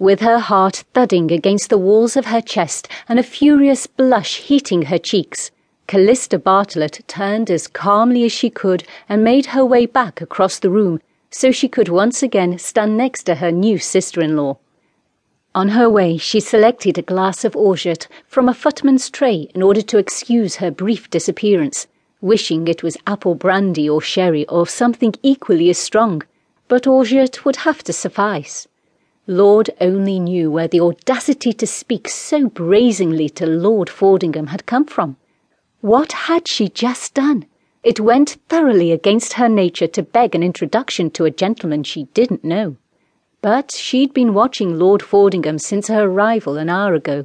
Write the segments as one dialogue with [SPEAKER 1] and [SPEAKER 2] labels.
[SPEAKER 1] With her heart thudding against the walls of her chest and a furious blush heating her cheeks, Calista Bartlett turned as calmly as she could and made her way back across the room so she could once again stand next to her new sister-in-law. On her way, she selected a glass of orgeat from a footman's tray in order to excuse her brief disappearance, wishing it was apple brandy or sherry or something equally as strong, but orgeat would have to suffice. Lord only knew where the audacity to speak so brazenly to Lord Fordingham had come from. What had she just done? It went thoroughly against her nature to beg an introduction to a gentleman she didn't know. But she'd been watching Lord Fordingham since her arrival an hour ago.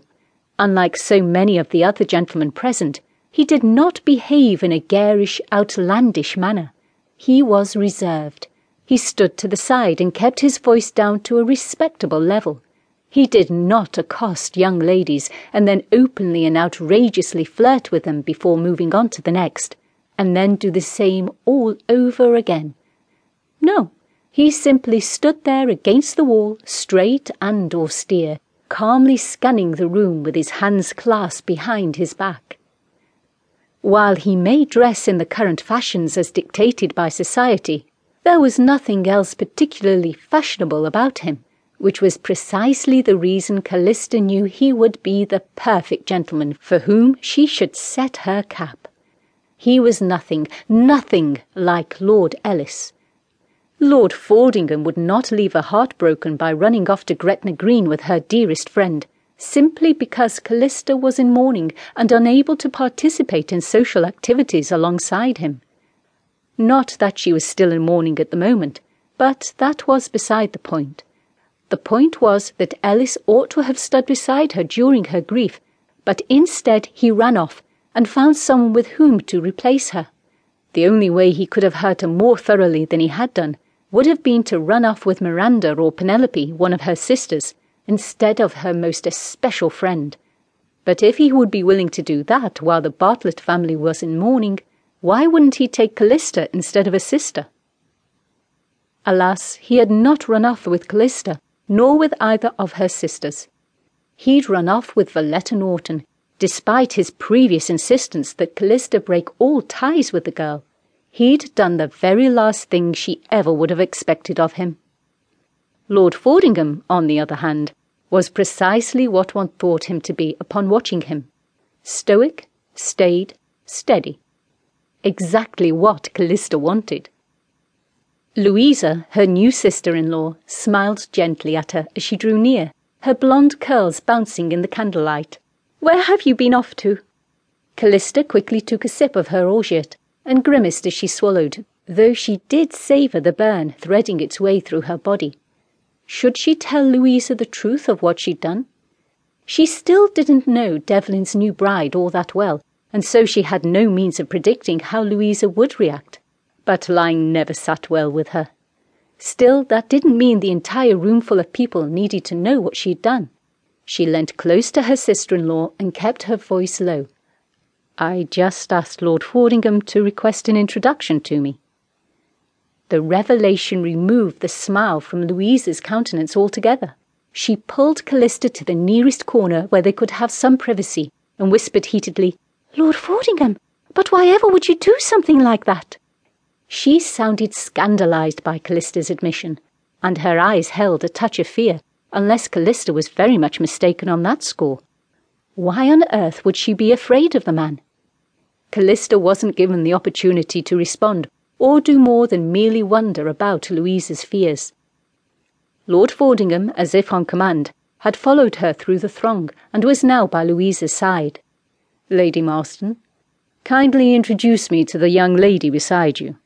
[SPEAKER 1] Unlike so many of the other gentlemen present, he did not behave in a garish, outlandish manner. He was reserved he stood to the side and kept his voice down to a respectable level. He did not accost young ladies and then openly and outrageously flirt with them before moving on to the next, and then do the same all over again. No, he simply stood there against the wall, straight and austere, calmly scanning the room with his hands clasped behind his back. While he may dress in the current fashions as dictated by society, there was nothing else particularly fashionable about him, which was precisely the reason Calista knew he would be the perfect gentleman for whom she should set her cap. He was nothing, nothing like Lord Ellis. Lord Fordingham would not leave her heartbroken by running off to Gretna Green with her dearest friend, simply because Calista was in mourning and unable to participate in social activities alongside him. Not that she was still in mourning at the moment, but that was beside the point. The point was that Ellis ought to have stood beside her during her grief, but instead he ran off and found someone with whom to replace her. The only way he could have hurt her more thoroughly than he had done would have been to run off with Miranda or Penelope, one of her sisters, instead of her most especial friend. But if he would be willing to do that while the Bartlett family was in mourning, why wouldn't he take Calista instead of a sister? Alas, he had not run off with Calista, nor with either of her sisters. He'd run off with Valletta Norton, despite his previous insistence that Calista break all ties with the girl. He'd done the very last thing she ever would have expected of him. Lord Fordingham, on the other hand, was precisely what one thought him to be upon watching him. Stoic, staid, steady exactly what Calista wanted. Louisa, her new sister-in-law, smiled gently at her as she drew near, her blonde curls bouncing in the candlelight. Where have you been off to? Calista quickly took a sip of her orgeat and grimaced as she swallowed, though she did savour the burn threading its way through her body. Should she tell Louisa the truth of what she'd done? She still didn't know Devlin's new bride all that well, and so she had no means of predicting how Louisa would react. But lying never sat well with her. Still, that didn't mean the entire roomful of people needed to know what she'd done. She leant close to her sister-in-law and kept her voice low. I just asked Lord Fordingham to request an introduction to me. The revelation removed the smile from Louisa's countenance altogether. She pulled Calista to the nearest corner where they could have some privacy and whispered heatedly, Lord Fordingham, but why ever would you do something like that? She sounded scandalized by Calista's admission, and her eyes held a touch of fear, unless Calista was very much mistaken on that score. Why on earth would she be afraid of the man? Calista wasn't given the opportunity to respond or do more than merely wonder about Louisa's fears. Lord Fordingham, as if on command, had followed her through the throng and was now by Louisa's side. Lady Marston. Kindly introduce me to the young lady beside you.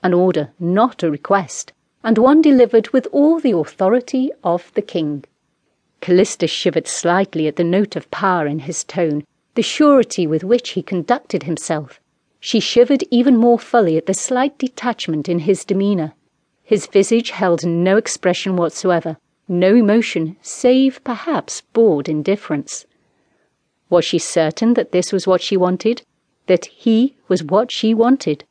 [SPEAKER 1] An order, not a request, and one delivered with all the authority of the king. Calista shivered slightly at the note of power in his tone, the surety with which he conducted himself. She shivered even more fully at the slight detachment in his demeanour. His visage held no expression whatsoever, no emotion, save perhaps bored indifference. Was she certain that this was what she wanted? That he was what she wanted?